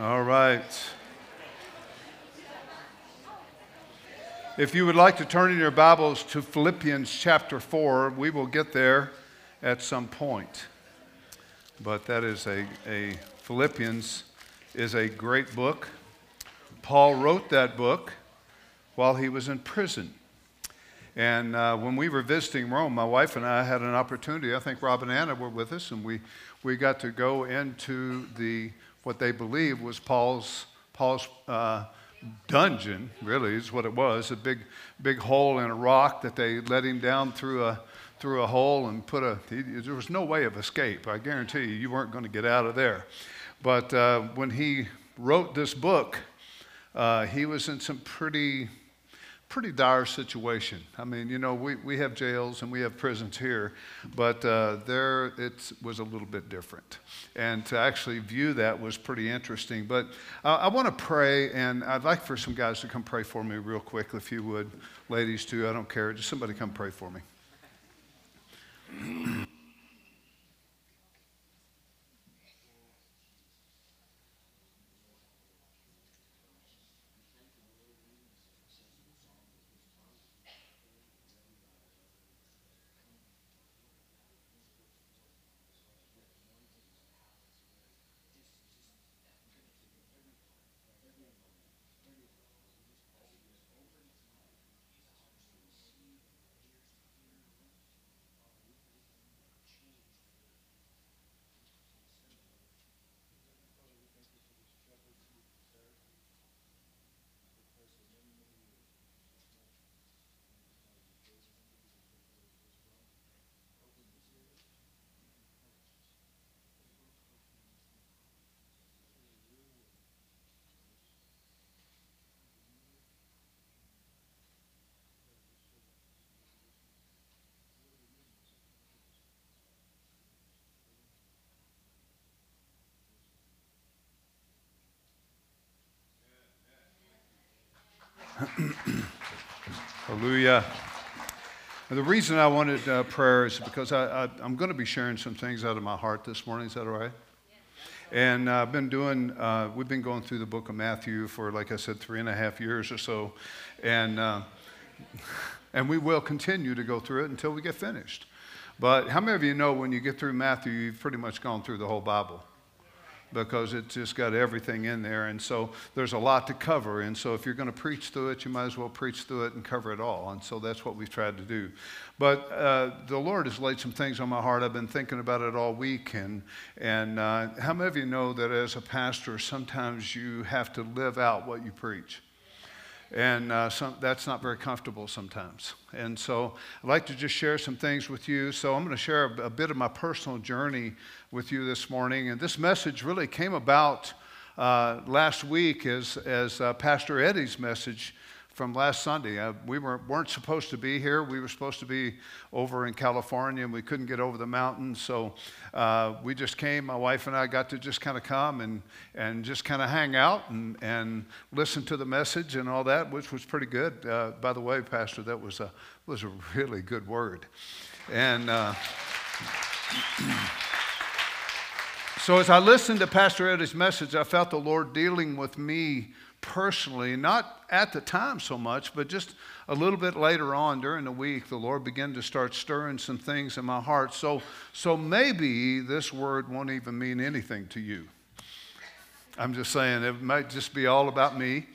All right. If you would like to turn in your Bibles to Philippians chapter 4, we will get there at some point. But that is a, a Philippians is a great book. Paul wrote that book while he was in prison. And uh, when we were visiting Rome, my wife and I had an opportunity. I think Rob and Anna were with us, and we, we got to go into the what they believed was Paul's, Paul's uh, dungeon, really, is what it was a big, big hole in a rock that they let him down through a, through a hole and put a, he, there was no way of escape. I guarantee you, you weren't going to get out of there. But uh, when he wrote this book, uh, he was in some pretty pretty dire situation. I mean, you know, we, we have jails and we have prisons here, but uh, there it was a little bit different. And to actually view that was pretty interesting. But uh, I want to pray, and I'd like for some guys to come pray for me real quick, if you would. Ladies, too, I don't care. Just somebody come pray for me. Hallelujah. The reason I wanted uh, prayer is because I, am going to be sharing some things out of my heart this morning. Is that all right? And uh, I've been doing, uh, we've been going through the book of Matthew for, like I said, three and a half years or so. And, uh, and we will continue to go through it until we get finished. But how many of you know when you get through Matthew, you've pretty much gone through the whole Bible? Because it's just got everything in there. And so there's a lot to cover. And so if you're going to preach through it, you might as well preach through it and cover it all. And so that's what we've tried to do. But uh, the Lord has laid some things on my heart. I've been thinking about it all week. And, and uh, how many of you know that as a pastor, sometimes you have to live out what you preach? And uh, some, that's not very comfortable sometimes. And so I'd like to just share some things with you. So I'm going to share a, a bit of my personal journey with you this morning. And this message really came about uh, last week as, as uh, Pastor Eddie's message from last Sunday. Uh, we weren't, weren't supposed to be here. We were supposed to be over in California and we couldn't get over the mountain. So uh, we just came. My wife and I got to just kind of come and, and just kind of hang out and, and listen to the message and all that, which was pretty good. Uh, by the way, Pastor, that was a, was a really good word. And uh, so as I listened to Pastor Eddie's message, I felt the Lord dealing with me personally, not at the time so much, but just a little bit later on during the week, the Lord began to start stirring some things in my heart. So, so maybe this word won't even mean anything to you. I'm just saying it might just be all about me.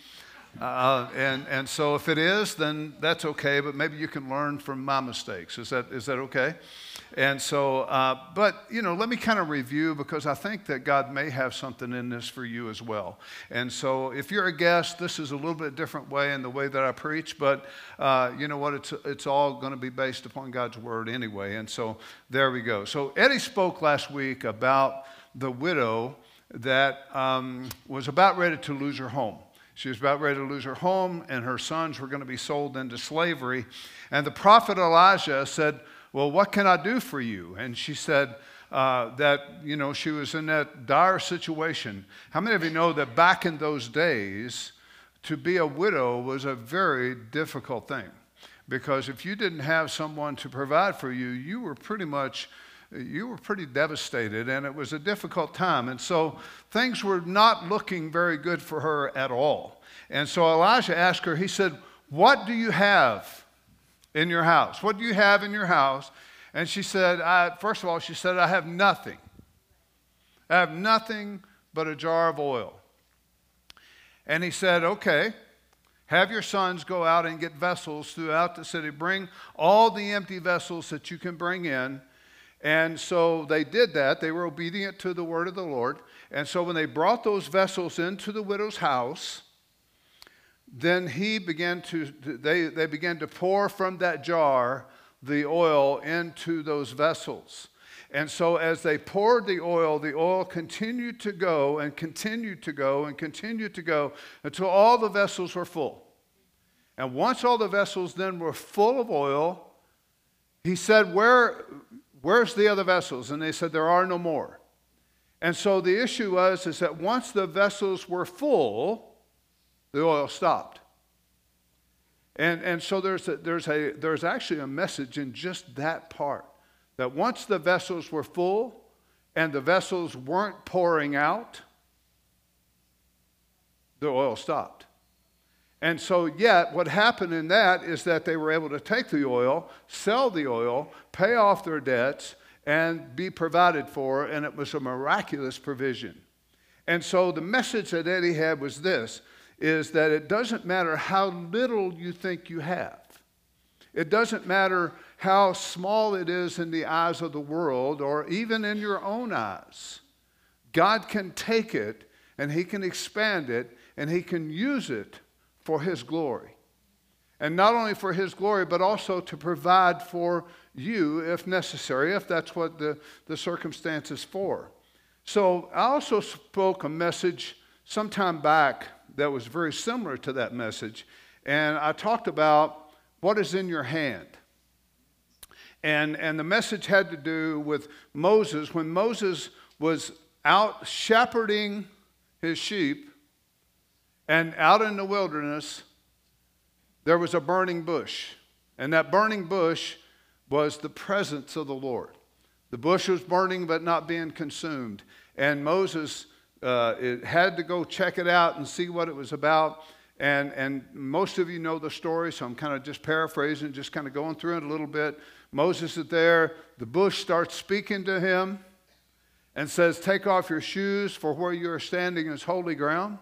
Uh, and, and so if it is, then that's okay, but maybe you can learn from my mistakes. Is that, is that okay? And so, uh, but, you know, let me kind of review because I think that God may have something in this for you as well. And so, if you're a guest, this is a little bit different way in the way that I preach, but uh, you know what? It's, it's all going to be based upon God's word anyway. And so, there we go. So, Eddie spoke last week about the widow that um, was about ready to lose her home. She was about ready to lose her home, and her sons were going to be sold into slavery. And the prophet Elijah said, well, what can I do for you? And she said, uh, that you know she was in that dire situation. How many of you know that back in those days, to be a widow was a very difficult thing, because if you didn't have someone to provide for you, you were pretty much you were pretty devastated, and it was a difficult time. And so things were not looking very good for her at all. And so Elijah asked her, he said, What do you have in your house? What do you have in your house? And she said, First of all, she said, I have nothing. I have nothing but a jar of oil. And he said, Okay, have your sons go out and get vessels throughout the city. Bring all the empty vessels that you can bring in. And so they did that. They were obedient to the word of the Lord. And so when they brought those vessels into the widow's house, then he began to, they, they began to pour from that jar the oil into those vessels. And so, as they poured the oil, the oil continued to go and continued to go and continued to go until all the vessels were full. And once all the vessels then were full of oil, he said, Where, Where's the other vessels? And they said, There are no more. And so the issue was is that once the vessels were full, the oil stopped. And, and so there's, a, there's, a, there's actually a message in just that part that once the vessels were full and the vessels weren't pouring out, the oil stopped. And so, yet, what happened in that is that they were able to take the oil, sell the oil, pay off their debts, and be provided for, and it was a miraculous provision. And so, the message that Eddie had was this is that it doesn't matter how little you think you have. It doesn't matter how small it is in the eyes of the world or even in your own eyes. God can take it and He can expand it and He can use it for His glory. And not only for His glory, but also to provide for you if necessary, if that's what the, the circumstance is for. So I also spoke a message sometime back that was very similar to that message. And I talked about what is in your hand. And, and the message had to do with Moses. When Moses was out shepherding his sheep and out in the wilderness, there was a burning bush. And that burning bush was the presence of the Lord. The bush was burning but not being consumed. And Moses uh, had to go check it out and see what it was about. And, and most of you know the story, so I'm kind of just paraphrasing, just kind of going through it a little bit. Moses is there. The bush starts speaking to him and says, Take off your shoes, for where you are standing is holy ground.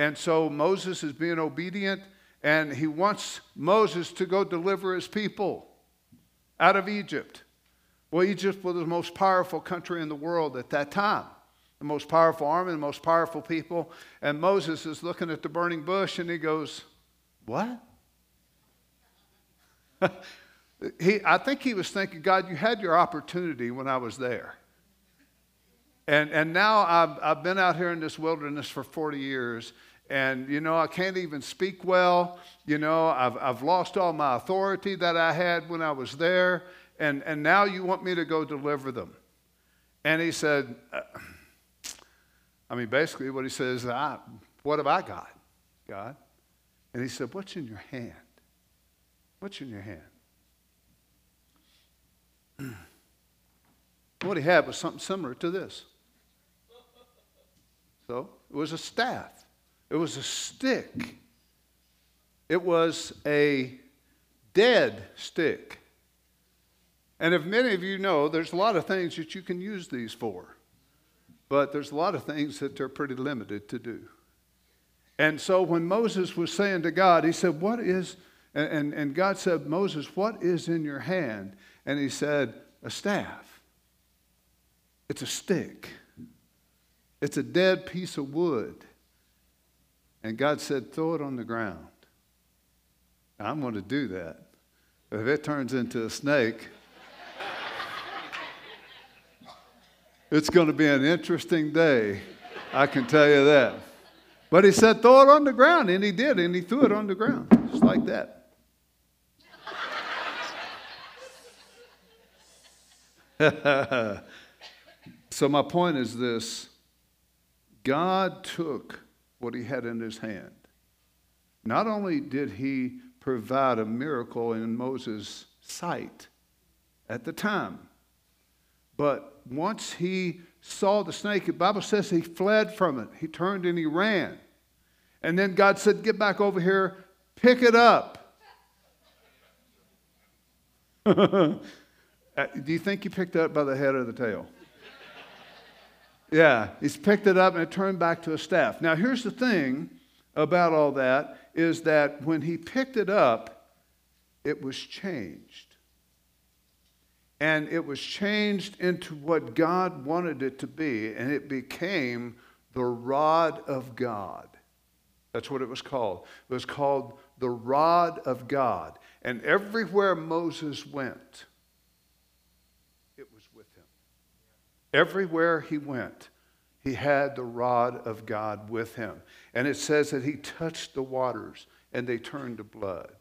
And so Moses is being obedient, and he wants Moses to go deliver his people out of Egypt. Well, Egypt was the most powerful country in the world at that time, the most powerful army, the most powerful people. And Moses is looking at the burning bush, and he goes, What? He, I think he was thinking, God, you had your opportunity when I was there. And, and now I've, I've been out here in this wilderness for 40 years, and you know, I can't even speak well. You know, I've, I've lost all my authority that I had when I was there, and, and now you want me to go deliver them. And he said, uh, I mean, basically, what he says, I, What have I got, God? And he said, What's in your hand? What's in your hand? what he had was something similar to this. So it was a staff, it was a stick, it was a dead stick. And if many of you know, there's a lot of things that you can use these for, but there's a lot of things that they're pretty limited to do. And so when Moses was saying to God, he said, What is, and, and God said, Moses, what is in your hand? And he said, A staff. It's a stick. It's a dead piece of wood. And God said, Throw it on the ground. I'm going to do that. If it turns into a snake, it's going to be an interesting day. I can tell you that. But he said, Throw it on the ground. And he did. And he threw it on the ground, just like that. so, my point is this God took what he had in his hand. Not only did he provide a miracle in Moses' sight at the time, But once he saw the snake, the Bible says he fled from it. He turned and he ran. And then God said, Get back over here, pick it up. Uh, do you think he picked up by the head or the tail? Yeah, he's picked it up and it turned back to a staff. Now, here's the thing about all that is that when he picked it up, it was changed. And it was changed into what God wanted it to be, and it became the rod of God. That's what it was called. It was called the rod of God. And everywhere Moses went, it was with him. Everywhere he went, he had the rod of God with him. And it says that he touched the waters and they turned to blood.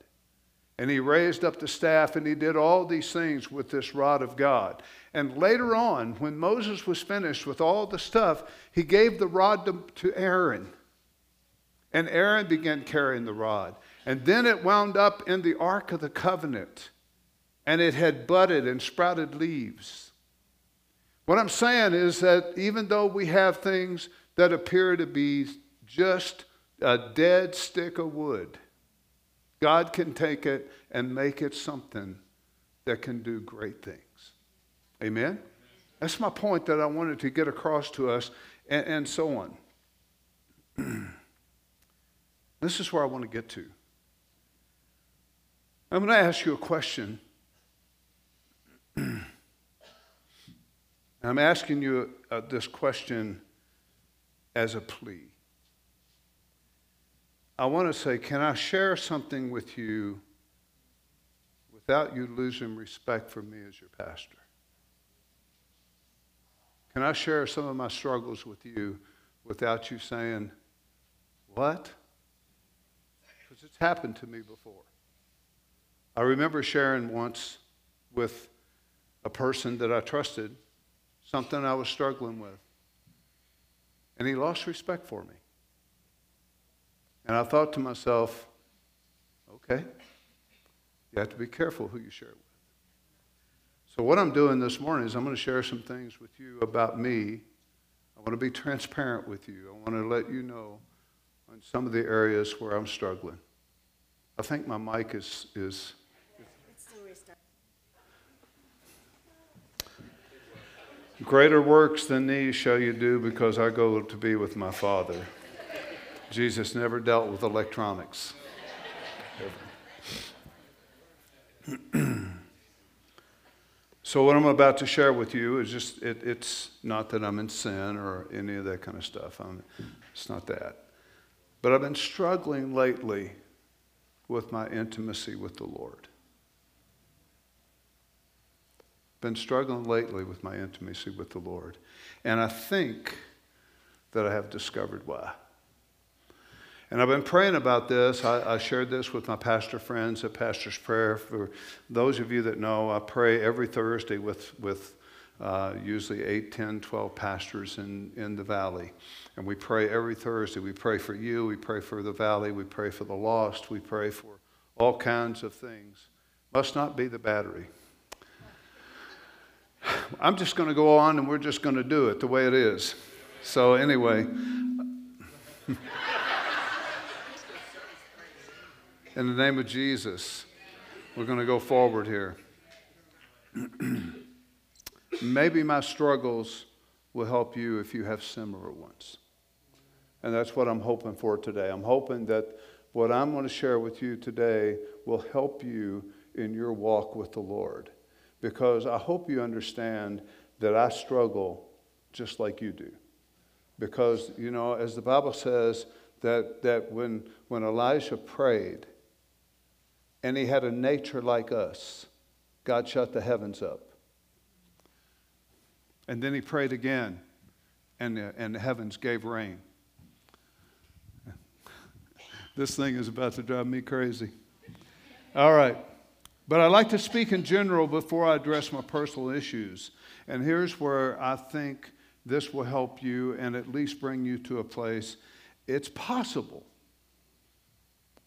And he raised up the staff and he did all these things with this rod of God. And later on, when Moses was finished with all the stuff, he gave the rod to, Aaron. And Aaron began carrying the rod. And then it wound up in the Ark of the Covenant. And it had budded and sprouted leaves. What I'm saying is that even though we have things that appear to be just a dead stick of wood, God can take it and make it something that can do great things. Amen? That's my point that I wanted to get across to us, and, and so on. this is where I want to get to. I'm going to ask you a question. I'm asking you uh, this question as a plea. I want to say, can I share something with you without you losing respect for me as your pastor? Can I share some of my struggles with you without you saying, What? Because it's happened to me before. I remember sharing once with a person that I trusted something I was struggling with, and he lost respect for me. And I thought to myself, okay, you have to be careful who you share it with. So, what I'm doing this morning is I'm going to share some things with you about me. I want to be transparent with you. I want to let you know on some of the areas where I'm struggling. I think my mic is. is Greater works than these shall you do because I go to be with my Father. Jesus never dealt with electronics. so, what I'm about to share with you is just, it, it's not that I'm in sin or any of that kind of stuff. I'm, it's not that. But I've been struggling lately with my intimacy with the Lord. Been struggling lately with my intimacy with the Lord. And I think that I have discovered why. And I've been praying about this. I, I, shared this with my pastor friends at Pastor's Prayer. For those of you that know, I pray every Thursday with, with uh, usually 8, 10, 12 pastors in, in the valley. And we pray every Thursday. We pray for you, we pray for the valley, we pray for the lost, we pray for all kinds of things. Must not be the battery. I'm just going to go on and we're just going to do it the way it is. So, anyway. In the name of Jesus, we're going to go forward here. Maybe my struggles will help you if you have similar ones. And that's what I'm hoping for today. I'm hoping that what I'm going to share with you today will help you in your walk with the Lord. Because I hope you understand that I struggle just like you do. Because, you know, as the Bible says, that, that when, when Elijah prayed, and he had a nature like us. God shut the heavens up. And then he prayed again, and the, and the heavens gave rain. this thing is about to drive me crazy. All right. But I'd like to speak in general before I address my personal issues. And here's where I think this will help you and at least bring you to a place. It's possible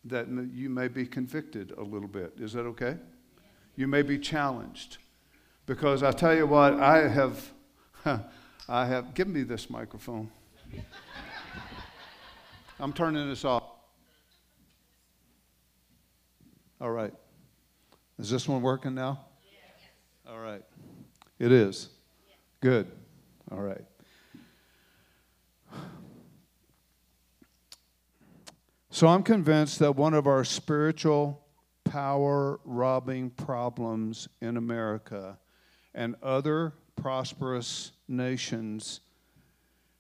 that you may be convicted a little bit. Is that okay? You may be challenged. Because I tell you what, I have, I have, give me this microphone. I'm turning this off. All right. Is this one working now? All right. It is. Good. All right. So I'm convinced that one of our spiritual power robbing problems in America and other prosperous nations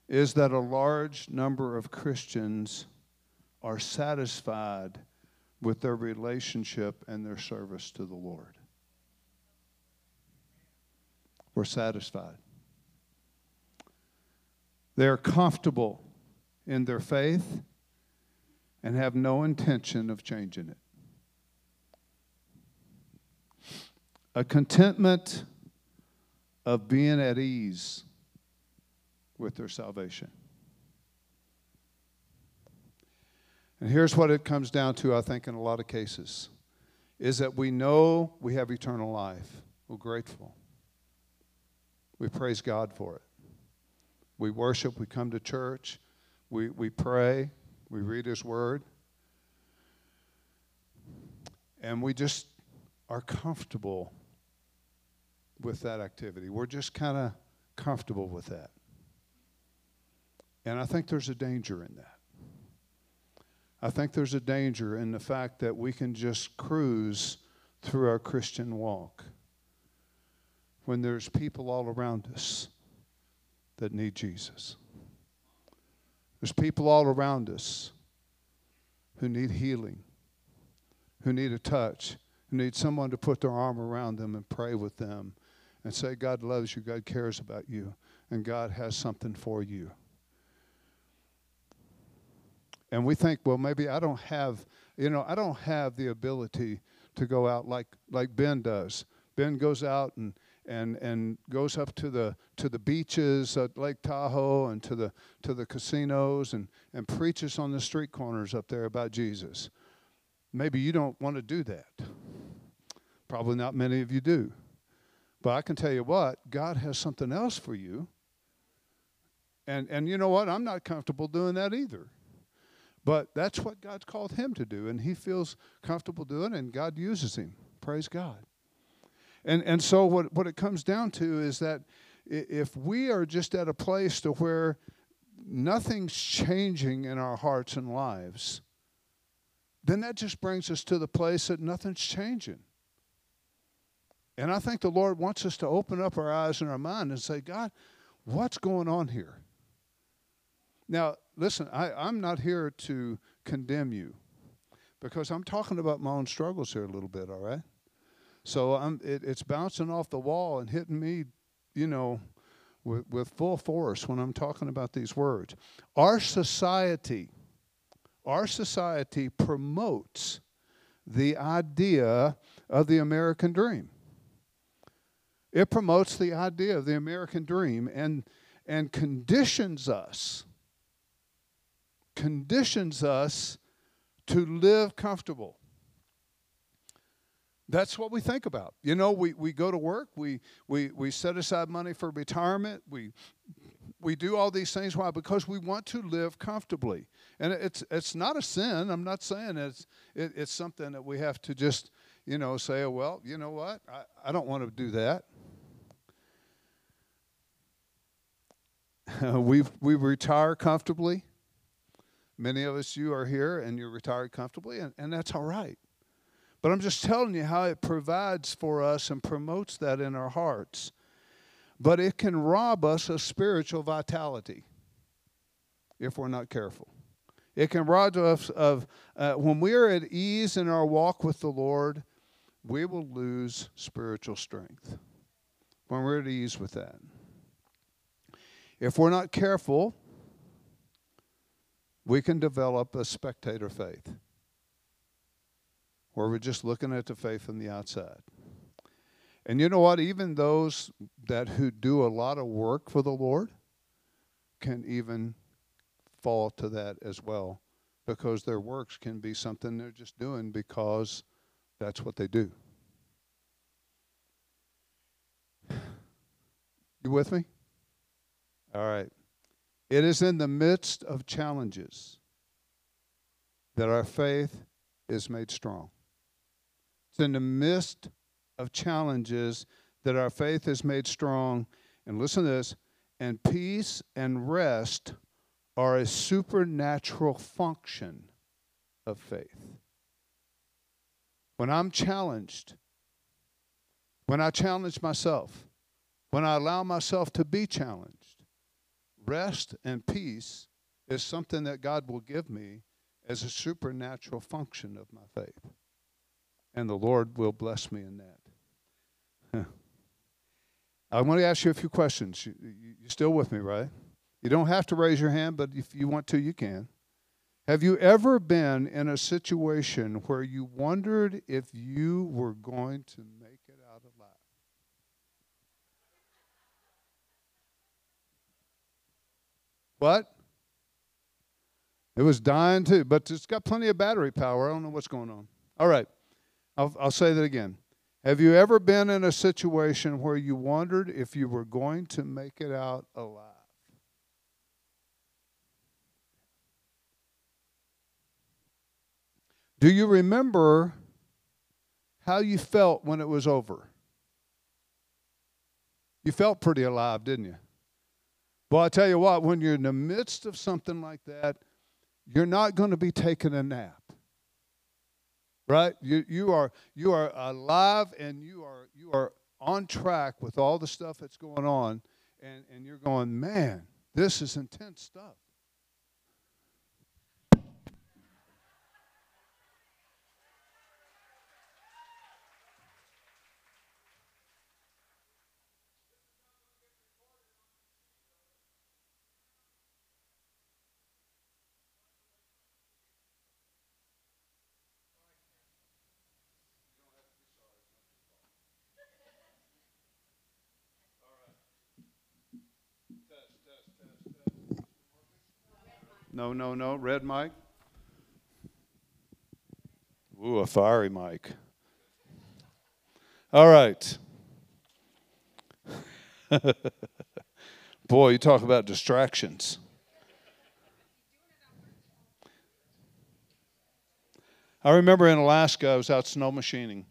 is that a large number of Christians are satisfied with their relationship and their service to the Lord. We're satisfied. They're comfortable in their faith and have no intention of changing it. A contentment of being at ease with their salvation. And here's what it comes down to, I think, in a lot of cases is that we know we have eternal life. We're grateful. We praise God for it. We worship, we come to church, we, we pray, we read His Word, and we just are comfortable with that activity. We're just kind of comfortable with that. And I think there's a danger in that. I think there's a danger in the fact that we can just cruise through our Christian walk when there's people all around us that need Jesus. There's people all around us who need healing, who need a touch, who need someone to put their arm around them and pray with them and say, God loves you, God cares about you, and God has something for you. And we think, well, maybe I don't have, you know, I don't have the ability to go out like, like Ben does. Ben goes out and, and, and goes up to the, to the beaches at Lake Tahoe and to the, to the casinos and, and preaches on the street corners up there about Jesus. Maybe you don't want to do that. Probably not many of you do. But I can tell you what, God has something else for you. And, and you know what? I'm not comfortable doing that either. But that's what God's called him to do, and he feels comfortable doing and God uses him. Praise God. And, and so, what, what it comes down to is that if we are just at a place to where nothing's changing in our hearts and lives, then that just brings us to the place that nothing's changing. And I think the Lord wants us to open up our eyes and our mind and say, God, what's going on here? Now, listen, I, I'm not here to condemn you because I'm talking about my own struggles here a little bit, all right? So I'm, it, it's bouncing off the wall and hitting me, you know, with, with full force when I'm talking about these words. Our society, our society promotes the idea of the American dream. It promotes the idea of the American dream and, and conditions us conditions us to live comfortable. That's what we think about. You know, we, we go to work, we, we, we set aside money for retirement, we, we do all these things. Why? Because we want to live comfortably. And it's, it's not a sin. I'm not saying it's, it, it's something that we have to just, you know, say, oh, well, you know what? I, I don't want to do that. we we retire comfortably. Many of us, you are here and you're retired comfortably, and, and that's all right. But I'm just telling you how it provides for us and promotes that in our hearts. But it can rob us of spiritual vitality if we're not careful. It can rob us of, uh, when we're at ease in our walk with the Lord, we will lose spiritual strength when we're at ease with that. If we're not careful, we can develop a spectator faith where we're just looking at the faith from the outside. And you know what? Even those that who do a lot of work for the Lord can even fall to that as well because their works can be something they're just doing because that's what they do. You with me? All right. It is in the midst of challenges that our faith is made strong. It's in the midst of challenges that our faith is made strong. And listen to this and peace and rest are a supernatural function of faith. When I'm challenged, when I challenge myself, when I allow myself to be challenged, rest and peace is something that God will give me as a supernatural function of my faith. And the Lord will bless me in that. I want to ask you a few questions. You, you, you're still with me, right? You don't have to raise your hand, but if you want to, you can. Have you ever been in a situation where you wondered if you were going to make it out alive? What? It was dying too, but it's got plenty of battery power. I don't know what's going on. All right, I'll, I'll say that again. Have you ever been in a situation where you wondered if you were going to make it out alive? Do you remember how you felt when it was over? You felt pretty alive, didn't you? Well, I tell you what, when you're in the midst of something like that, you're not going to be taking a nap. Right? You, you, are, you are alive and you are, you are on track with all the stuff that's going on, and, and you're going, man, this is intense stuff. No, no, no. Red mic. Ooh, a fiery mic. All right. Boy, you talk about distractions. I remember in Alaska, I was out snow machining.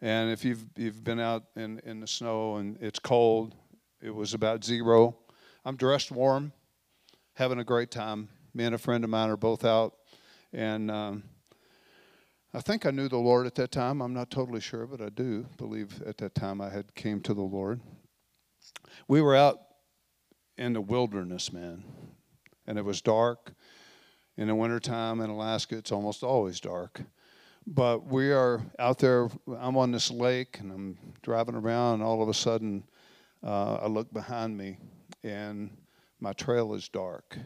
And if you've, you've been out in, in the snow and it's cold, it was about zero. I'm dressed warm having a great time. Me and a friend of mine are both out, and um, I think I knew the Lord at that time. I'm not totally sure, but I do believe at that time I had came to the Lord. We were out in the wilderness, man, and it was dark. In the wintertime in Alaska, it's almost always dark. But we are out there. I'm on this lake, and I'm driving around, and all of a sudden, uh, I look behind me, and my trail is dark.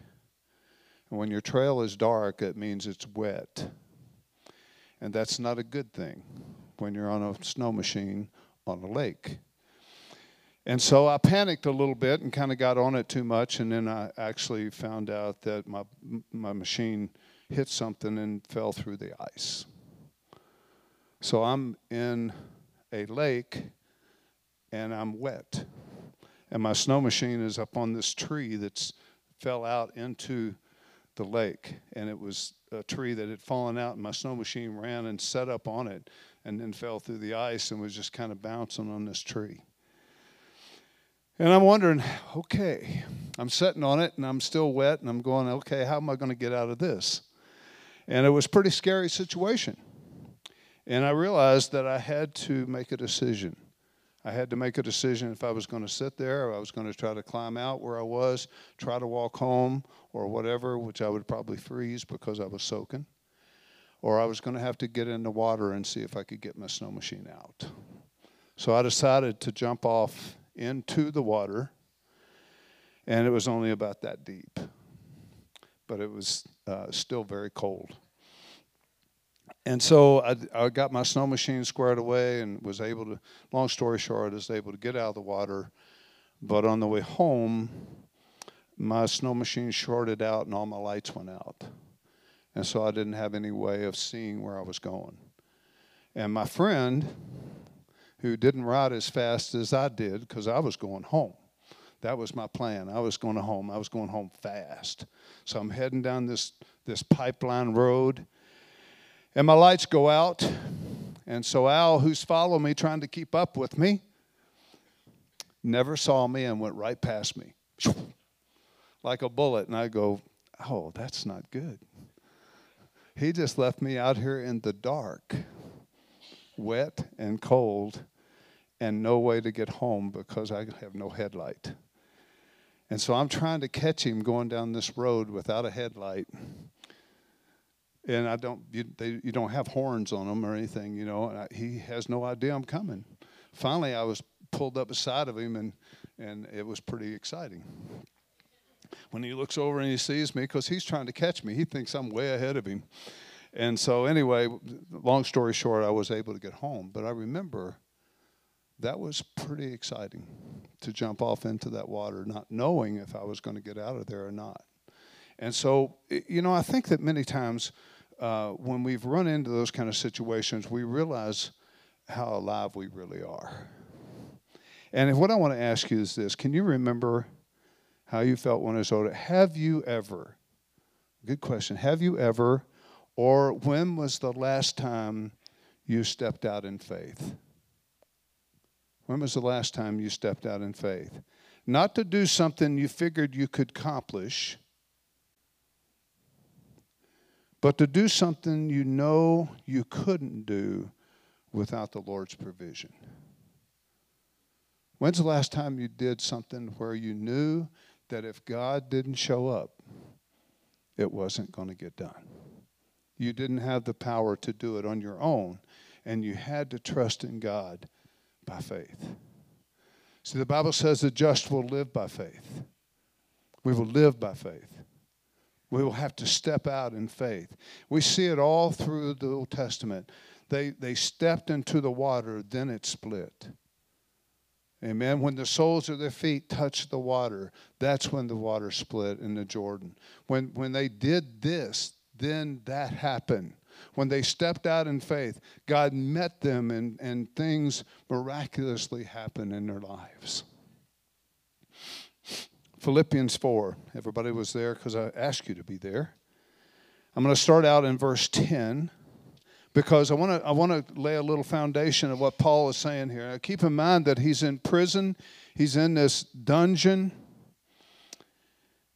And when your trail is dark, it means it's wet. And that's not a good thing when you're on a snow machine on a lake. And so I panicked a little bit and kind of got on it too much, and then I actually found out that my my machine hit something and fell through the ice. So I'm in a lake and I'm wet and my snow machine is up on this tree that's fell out into the lake. And it was a tree that had fallen out and my snow machine ran and set up on it and then fell through the ice and was just kind of bouncing on this tree. And i'm wondering okay i'm sitting on it and i'm still wet and i'm going okay how am i going to get out of this? And it was a pretty scary situation. And i realized that i had to make a decision I had to make a decision if I was going to sit there or I was going to try to climb out where I was, try to walk home or whatever, which I would probably freeze because I was soaking, or I was going to have to get in the water and see if I could get my snow machine out. So I decided to jump off into the water, and it was only about that deep, but it was uh, still very cold. And so I, I, got my snow machine squared away and was able to, long story short, I was able to get out of the water. But on the way home, my snow machine shorted out and all my lights went out. And so I didn't have any way of seeing where I was going. And my friend, who didn't ride as fast as I did because I was going home. That was my plan. I was going home. I was going home fast. So I'm heading down this, this pipeline road, and my lights go out. And so Al, who's following me, trying to keep up with me, never saw me and went right past me like a bullet. And I go, Oh, that's not good. He just left me out here in the dark, wet and cold, and no way to get home because I have no headlight. And so I'm trying to catch him going down this road without a headlight. And I don't, you, they, you don't have horns on them or anything, you know. I, he has no idea I'm coming. Finally, I was pulled up beside of him, and and it was pretty exciting. When he looks over and he sees me, because he's trying to catch me, he thinks I'm way ahead of him. And so, anyway, long story short, I was able to get home. But I remember that was pretty exciting to jump off into that water, not knowing if I was going to get out of there or not. And so, you know, I think that many times uh, when we've run into those kind of situations, we realize how alive we really are. And what I want to ask you is this Can you remember how you felt when I was older? Have you ever, good question, have you ever, or when was the last time you stepped out in faith? When was the last time you stepped out in faith? Not to do something you figured you could accomplish, but to do something you know you couldn't do without the Lord's provision. When's the last time you did something where you knew that if God didn't show up, it wasn't going to get done? You didn't have the power to do it on your own, and you had to trust in God by faith. See, the Bible says the just will live by faith. We will live by faith. We will have to step out in faith. We see it all through the Old Testament. They, they stepped into the water, then it split. Amen. When the soles of their feet touched the water, that's when the water split in the Jordan. When, when they did this, then that happened. When they stepped out in faith, God met them and, and things miraculously happened in their lives. Philippians 4. Everybody was there because I asked you to be there. I'm going to start out in verse 10 because I want to I want to lay a little foundation of what Paul is saying here. Now, keep in mind that he's in prison, he's in this dungeon.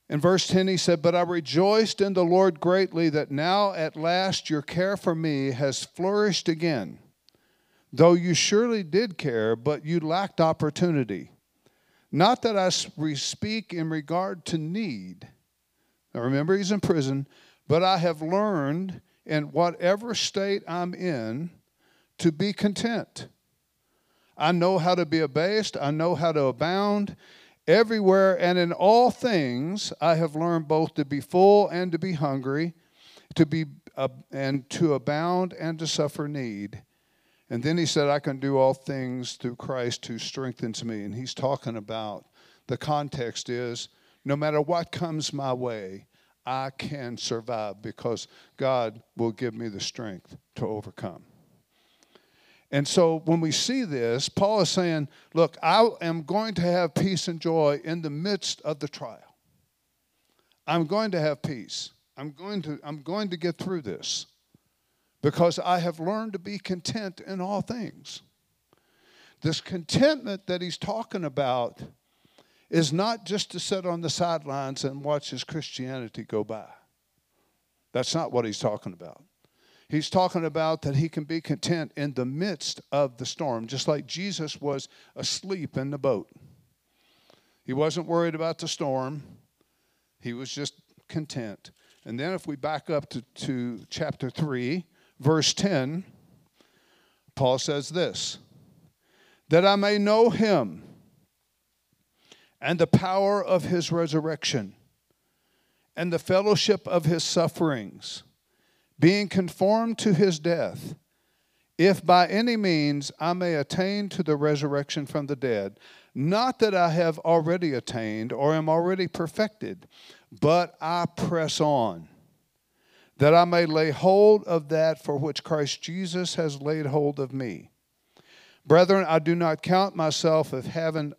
In verse 10, he said, But I rejoiced in the Lord greatly that now at last your care for me has flourished again. Though you surely did care, but you lacked opportunity. Not that I speak in regard to need. Now remember, he's in prison, but I have learned in whatever state I'm in to be content. I know how to be abased, I know how to abound. Everywhere and in all things, I have learned both to be full and to be hungry, to be uh, and to abound and to suffer need. And then he said, I can do all things through Christ who strengthens me. And he's talking about the context is no matter what comes my way, I can survive because God will give me the strength to overcome. And so when we see this, Paul is saying, Look, I am going to have peace and joy in the midst of the trial. I'm going to have peace. I'm going to, I'm going to get through this because I have learned to be content in all things. This contentment that he's talking about is not just to sit on the sidelines and watch his Christianity go by. That's not what he's talking about. He's talking about that he can be content in the midst of the storm, just like Jesus was asleep in the boat. He wasn't worried about the storm, he was just content. And then, if we back up to, to chapter 3, verse 10, Paul says this that I may know him and the power of his resurrection and the fellowship of his sufferings, being conformed to his death, if by any means I may attain to the resurrection from the dead. Not that I have already attained or am already perfected, but I press on, that I may lay hold of that for which Christ Jesus has laid hold of me. Brethren, I do not count myself of having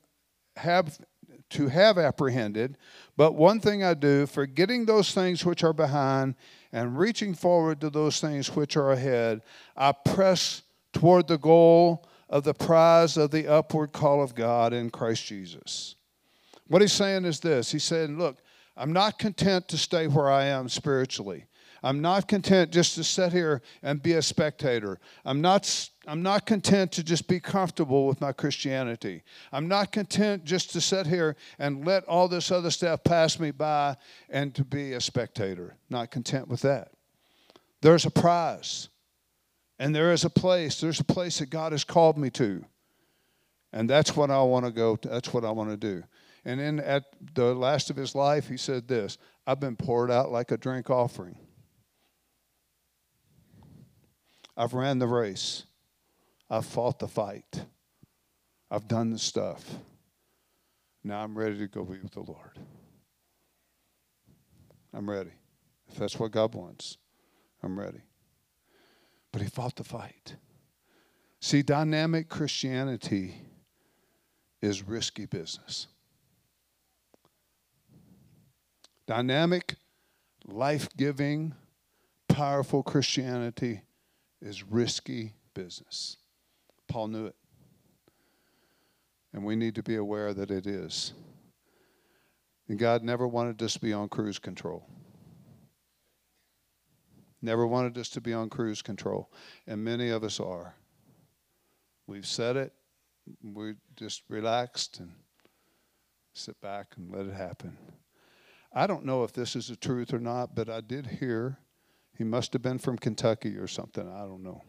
have to have apprehended, but one thing I do, forgetting those things which are behind and reaching forward to those things which are ahead, I press toward the goal of the prize of the upward call of God in Christ Jesus. What he's saying is this He's saying, Look, I'm not content to stay where I am spiritually. I'm not content just to sit here and be a spectator. I'm not, I'm not content to just be comfortable with my Christianity. I'm not content just to sit here and let all this other stuff pass me by and to be a spectator. Not content with that. There's a prize, and there is a place. There's a place that God has called me to. And that's what I want to go to. That's what I want to do. And then at the last of his life, he said this I've been poured out like a drink offering. I've ran the race. I've fought the fight. I've done the stuff. Now I'm ready to go be with the Lord. I'm ready. If that's what God wants, I'm ready. But he fought the fight. See, dynamic Christianity is risky business. Dynamic, life giving, powerful Christianity is risky business. Paul knew it. And we need to be aware that it is. And God never wanted us to be on cruise control. Never wanted us to be on cruise control. And many of us are. We've said it, we just relaxed and sit back and let it happen. I don't know if this is the truth or not, but I did hear he must have been from Kentucky or something. I don't know.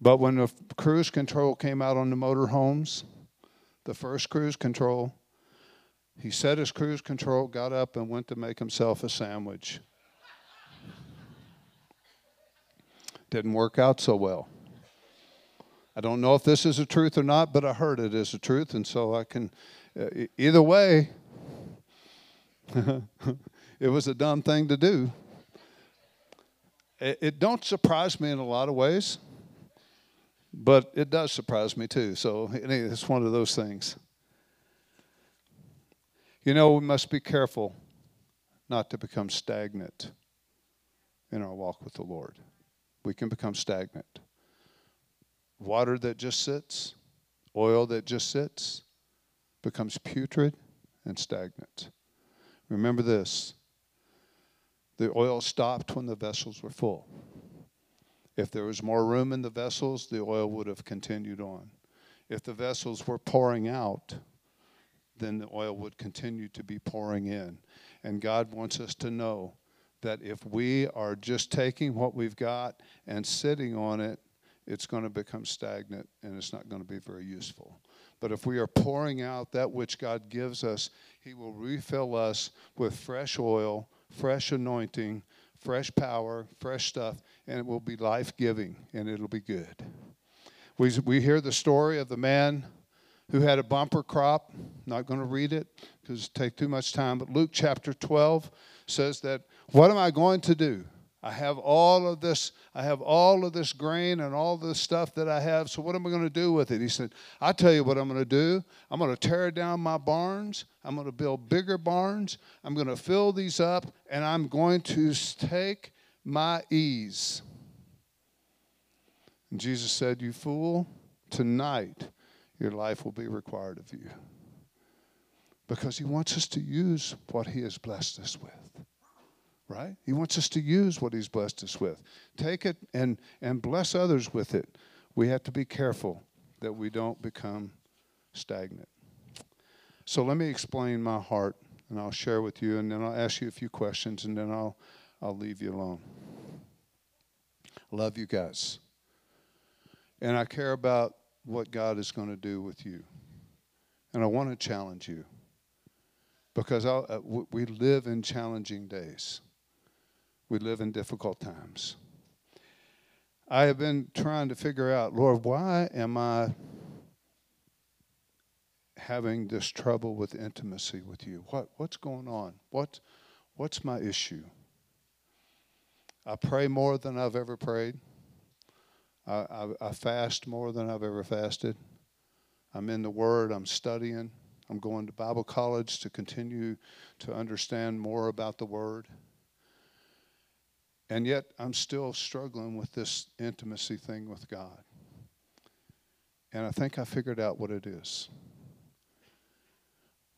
But when the cruise control came out on the motorhomes, the first cruise control, he set his cruise control, got up, and went to make himself a sandwich. Didn't work out so well. I don't know if this is a truth or not, but I heard it is a truth, and so I can. Uh, either way, it was a dumb thing to do. It, it don't surprise me in a lot of ways, but it does surprise me too. So it's one of those things. You know, we must be careful not to become stagnant in our walk with the Lord. We can become stagnant. Water that just sits, oil that just sits, becomes putrid and stagnant. Remember this the oil stopped when the vessels were full. If there was more room in the vessels, the oil would have continued on. If the vessels were pouring out, then the oil would continue to be pouring in. And God wants us to know that if we are just taking what we've got and sitting on it, it's going to become stagnant and it's not going to be very useful. But if we are pouring out that which God gives us, He will refill us with fresh oil fresh anointing, fresh power, fresh stuff, and it will be life giving and it'll be good. We, we hear the story of the man who had a bumper crop. Not going to read it because it take too much time, but Luke chapter 12 says that, What am I going to do? I have all of this, I have all of this grain and all this stuff that I have. So what am I going to do with it? He said, I tell you what I'm going to do. I'm going to tear down my barns. I'm going to build bigger barns. I'm going to fill these up and I'm going to take my ease. And Jesus said, You fool, tonight your life will be required of you. Because he wants us to use what he has blessed us with right? He wants us to use what He's blessed us with. Take it and, and bless others with it. We have to be careful that we don't become stagnant. So let me explain my heart and I'll share with you and then I'll ask you a few questions and then I'll I'll leave you alone. Love you guys. And I care about what God is going to do with you. And I want to challenge you because uh, we live in challenging days. We live in difficult times. I have been trying to figure out, Lord, why am I having this trouble with intimacy with you? What, what's going on? What, what's my issue? I pray more than I've ever prayed. I, I, I fast more than I've ever fasted. I'm in the Word, I'm studying. I'm going to Bible college to continue to understand more about the Word. And yet, I'm still struggling with this intimacy thing with God. And I think I figured out what it is.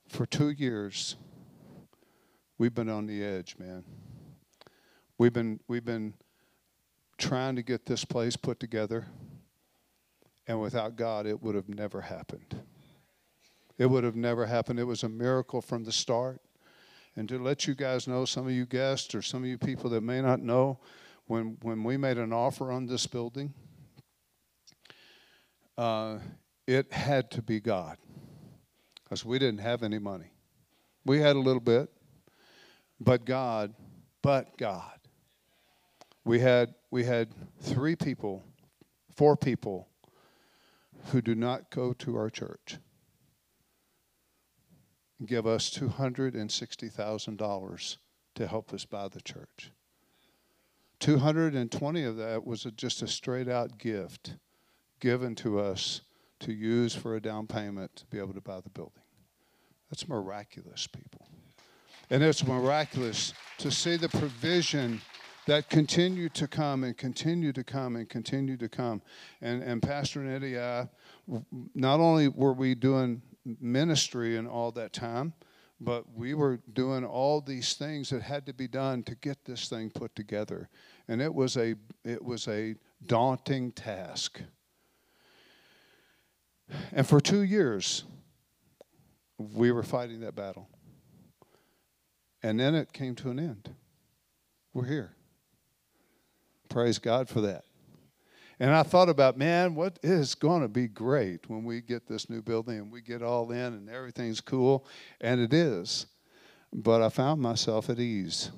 For two years, we've been on the edge, man. We've been, we've been trying to get this place put together. And without God, it would have never happened. It would have never happened. It was a miracle from the start. And to let you guys know, some of you guests or some of you people that may not know, when, when we made an offer on this building, uh, it had to be God because we didn't have any money. We had a little bit, but God, but God. We had, we had three people, four people who do not go to our church give us $260,000 to help us buy the church. 220 of that was just a straight out gift given to us to use for a down payment to be able to buy the building. That's miraculous, people. And it's miraculous to see the provision that continue to come and continue to come and continue to come. And, and Pastor Eddie, uh, not only were we doing ministry and all that time, but we were doing all these things that had to be done to get this thing put together. And it was a, it was a daunting task. And for two years, we were fighting that battle. And then it came to an end. We're here. Praise God for that. And I thought about, man, what is going to be great when we get this new building and we get all in and everything's cool. And it is. But I found myself at ease.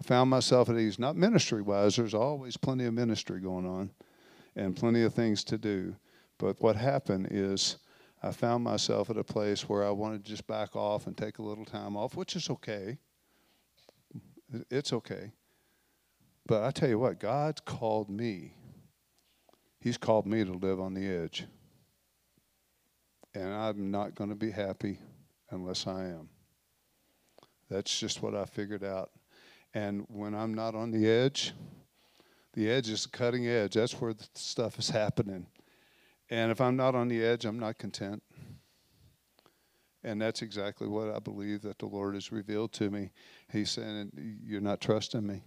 I found myself at ease, not ministry wise, there's always plenty of ministry going on and plenty of things to do. But what happened is I found myself at a place where I wanted to just back off and take a little time off, which is okay. It's okay. But I tell you what, God's called me. He's called me to live on the edge. And I'm not going to be happy unless I am. That's just what I figured out. And when I'm not on the edge, the edge is the cutting edge. That's where the stuff is happening. And if I'm not on the edge, I'm not content. And that's exactly what I believe that the Lord has revealed to me. He's saying, You're not trusting me.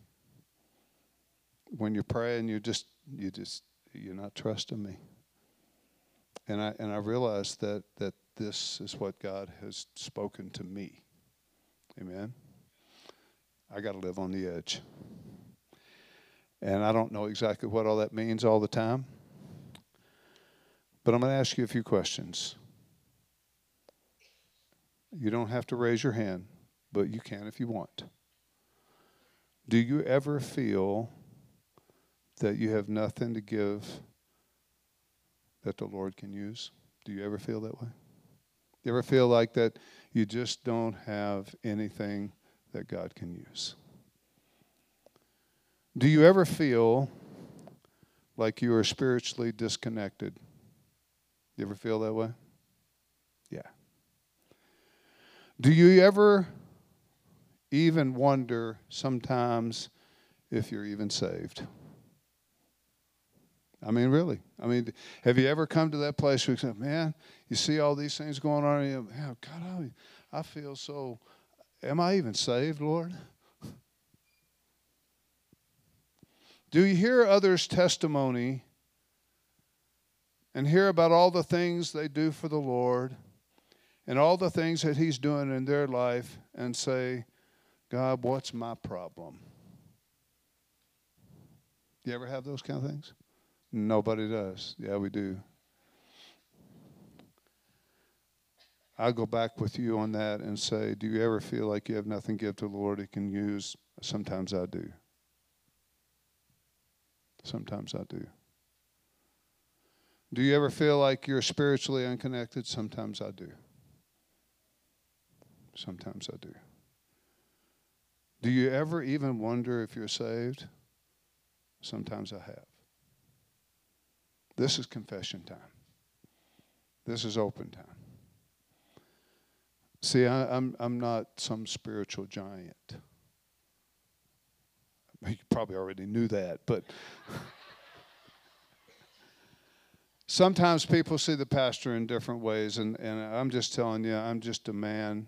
When you're praying, you just you just you're not trusting me. And I and I realized that that this is what God has spoken to me. Amen. I got to live on the edge. And I don't know exactly what all that means all the time. But I'm going to ask you a few questions. You don't have to raise your hand, but you can if you want. Do you ever feel that you have nothing to give that the Lord can use? Do you ever feel that way? You ever feel like that you just don't have anything that God can use? Do you ever feel like you are spiritually disconnected? You ever feel that way? Yeah. Do you ever even wonder sometimes if you're even saved? I mean, really. I mean, have you ever come to that place where you say, man, you see all these things going on, and you God, I, I feel so, am I even saved, Lord? Do you hear others' testimony and hear about all the things they do for the Lord and all the things that He's doing in their life and say, God, what's my problem? Do you ever have those kind of things? Nobody does. Yeah, we do. I'll go back with you on that and say, do you ever feel like you have nothing to give to the Lord He can use? Sometimes I do. Sometimes I do. Do you ever feel like you're spiritually unconnected? Sometimes I do. Sometimes I do. Do you ever even wonder if you're saved? Sometimes I have. This is confession time. This is open time. See, I, am I'm, I'm not some spiritual giant. You probably already knew that, but sometimes people see the pastor in different ways, and, and I'm just telling you, I'm just a man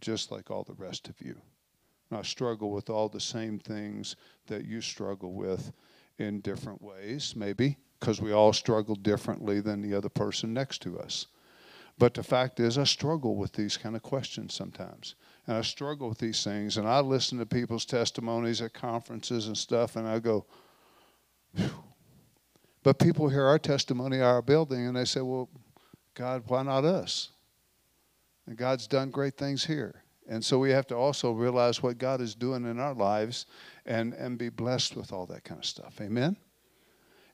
just like all the rest of you. And I struggle with all the same things that you struggle with in different ways, maybe, because we all struggle differently than the other person next to us. But the fact is, I struggle with these kind of questions sometimes. And I struggle with these things. And I listen to people's testimonies at conferences and stuff, and I go, Phew. But people hear our testimony, our building, and they say, Well, God, why not us? And God's done great things here. And so we have to also realize what God is doing in our lives and, and be blessed with all that kind of stuff. Amen?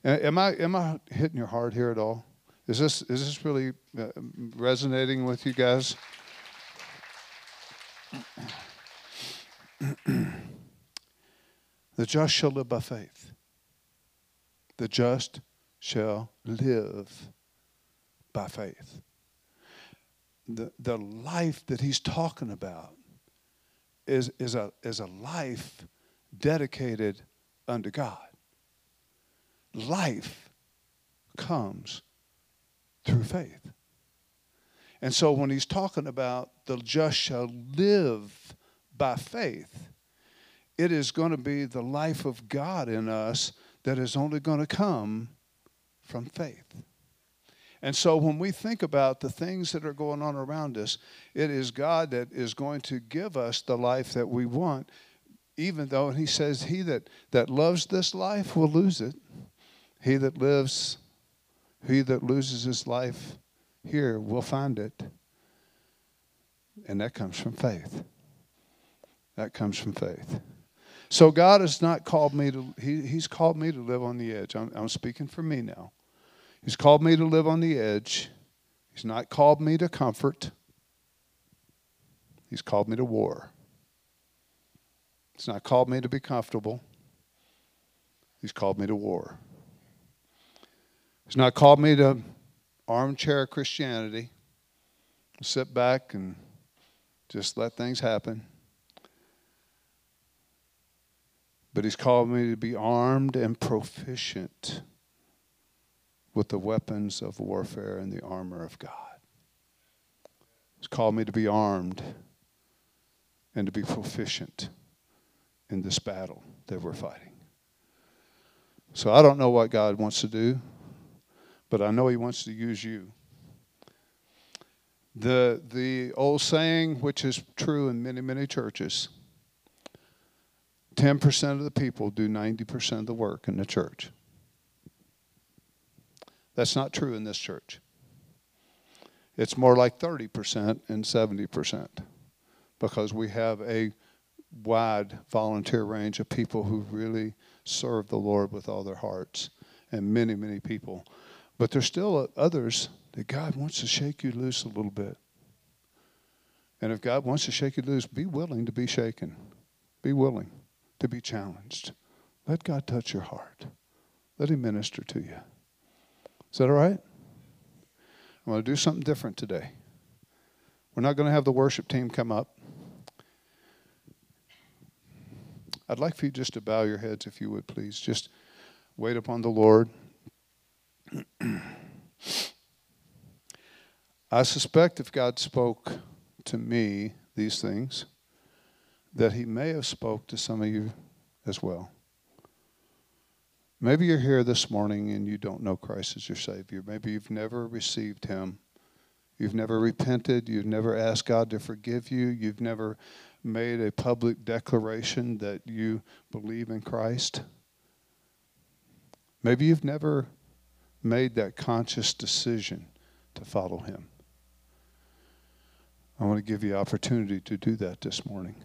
Am I, am I hitting your heart here at all? Is this, is this really uh, resonating with you guys? the just shall live by faith. The just shall live by faith. The, the life that he's talking about is, is, a, is a life dedicated unto God. Life comes through faith. And so when he's talking about the just shall live by faith, it is going to be the life of God in us that is only going to come from faith. And so when we think about the things that are going on around us, it is God that is going to give us the life that we want, even though he says, He that, that loves this life will lose it. He that lives he that loses his life here will find it. And that comes from faith. That comes from faith. So God has not called me to, he, He's called me to live on the edge. I'm, I'm speaking for me now. He's called me to live on the edge. He's not called me to comfort. He's called me to war. He's not called me to be comfortable. He's called me to war. He's not called me to armchair Christianity, sit back and just let things happen. But He's called me to be armed and proficient with the weapons of warfare and the armor of God. He's called me to be armed and to be proficient in this battle that we're fighting. So I don't know what God wants to do but I know He wants to use you. The, the old saying, which is true in many, many churches 10% of the people do 90% of the work in the church. That's not true in this church. It's more like 30% and 70% because we have a wide volunteer range of people who really serve the Lord with all their hearts, and many, many people but there's still others that God wants to shake you loose a little bit. And if God wants to shake you loose, be willing to be shaken. Be willing to be challenged. Let God touch your heart. Let Him minister to you. Is that all right? I'm going to do something different today. We're not going to have the worship team come up. I'd like for you just to bow your heads, if you would, please. Just wait upon the Lord. I suspect if God spoke to me these things, that he may have spoke to some of you as well. Maybe you're here this morning and you don't know Christ as your Savior. Maybe you've never received Him. You've never repented. You've never asked God to forgive you. You've never made a public declaration that you believe in Christ. Maybe you've never made that conscious decision to follow Him. I want to give you opportunity to do that this morning.